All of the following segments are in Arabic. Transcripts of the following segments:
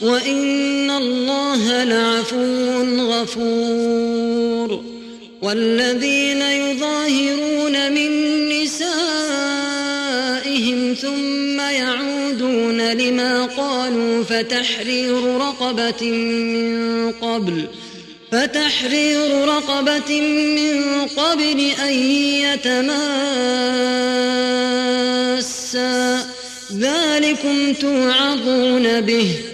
وإن الله لعفو غفور والذين يظاهرون من نسائهم ثم يعودون لما قالوا فتحرير رقبة من قبل فتحرير رقبة من قبل أن يتماسا ذلكم توعظون به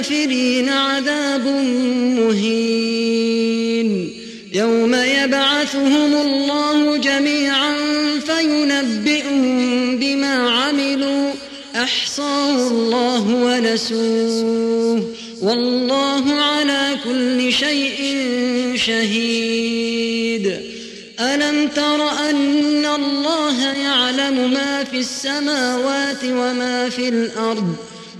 وللكافرين عذاب مهين. يوم يبعثهم الله جميعا فينبئهم بما عملوا. أحصاه الله ونسوه. والله على كل شيء شهيد. ألم تر أن الله يعلم ما في السماوات وما في الأرض؟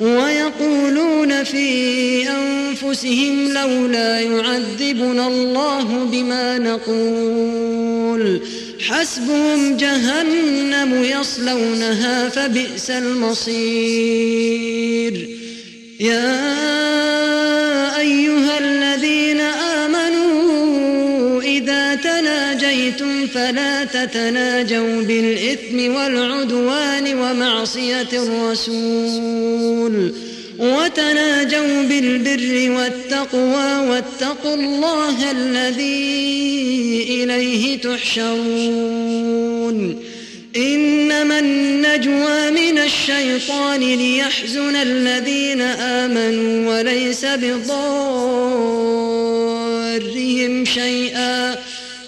ويقولون في أنفسهم لولا يعذبنا الله بما نقول. حسبهم جهنم يصلونها فبئس المصير. يا تناجيتم فلا تتناجوا بالإثم والعدوان ومعصية الرسول وتناجوا بالبر والتقوى واتقوا الله الذي إليه تحشرون إنما النجوى من الشيطان ليحزن الذين آمنوا وليس بضارهم شيئا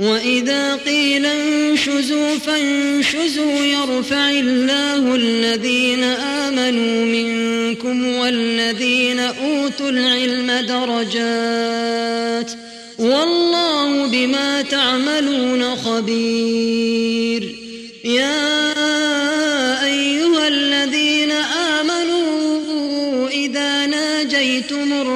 وإذا قيل انشزوا فانشزوا يرفع الله الذين آمنوا منكم والذين أوتوا العلم درجات والله بما تعملون خبير يا أيها الذين آمنوا إذا ناجيتم الرسول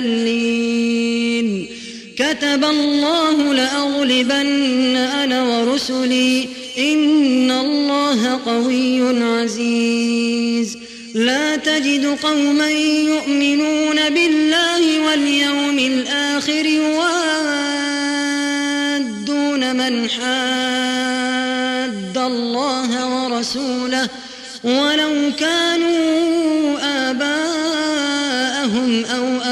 الأذلين كتب الله لأغلبن أنا ورسلي. إن الله قوي عزيز. لا تجد قوما يؤمنون بالله واليوم الآخر يوادون من حاد الله ورسوله. ولو كانوا آباءهم أو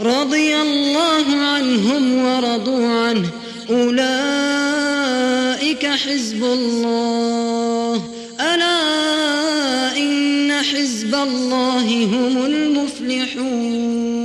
رضي الله عنهم ورضوا عنه. أولئك حزب الله. ألا إن حزب الله هم المفلحون.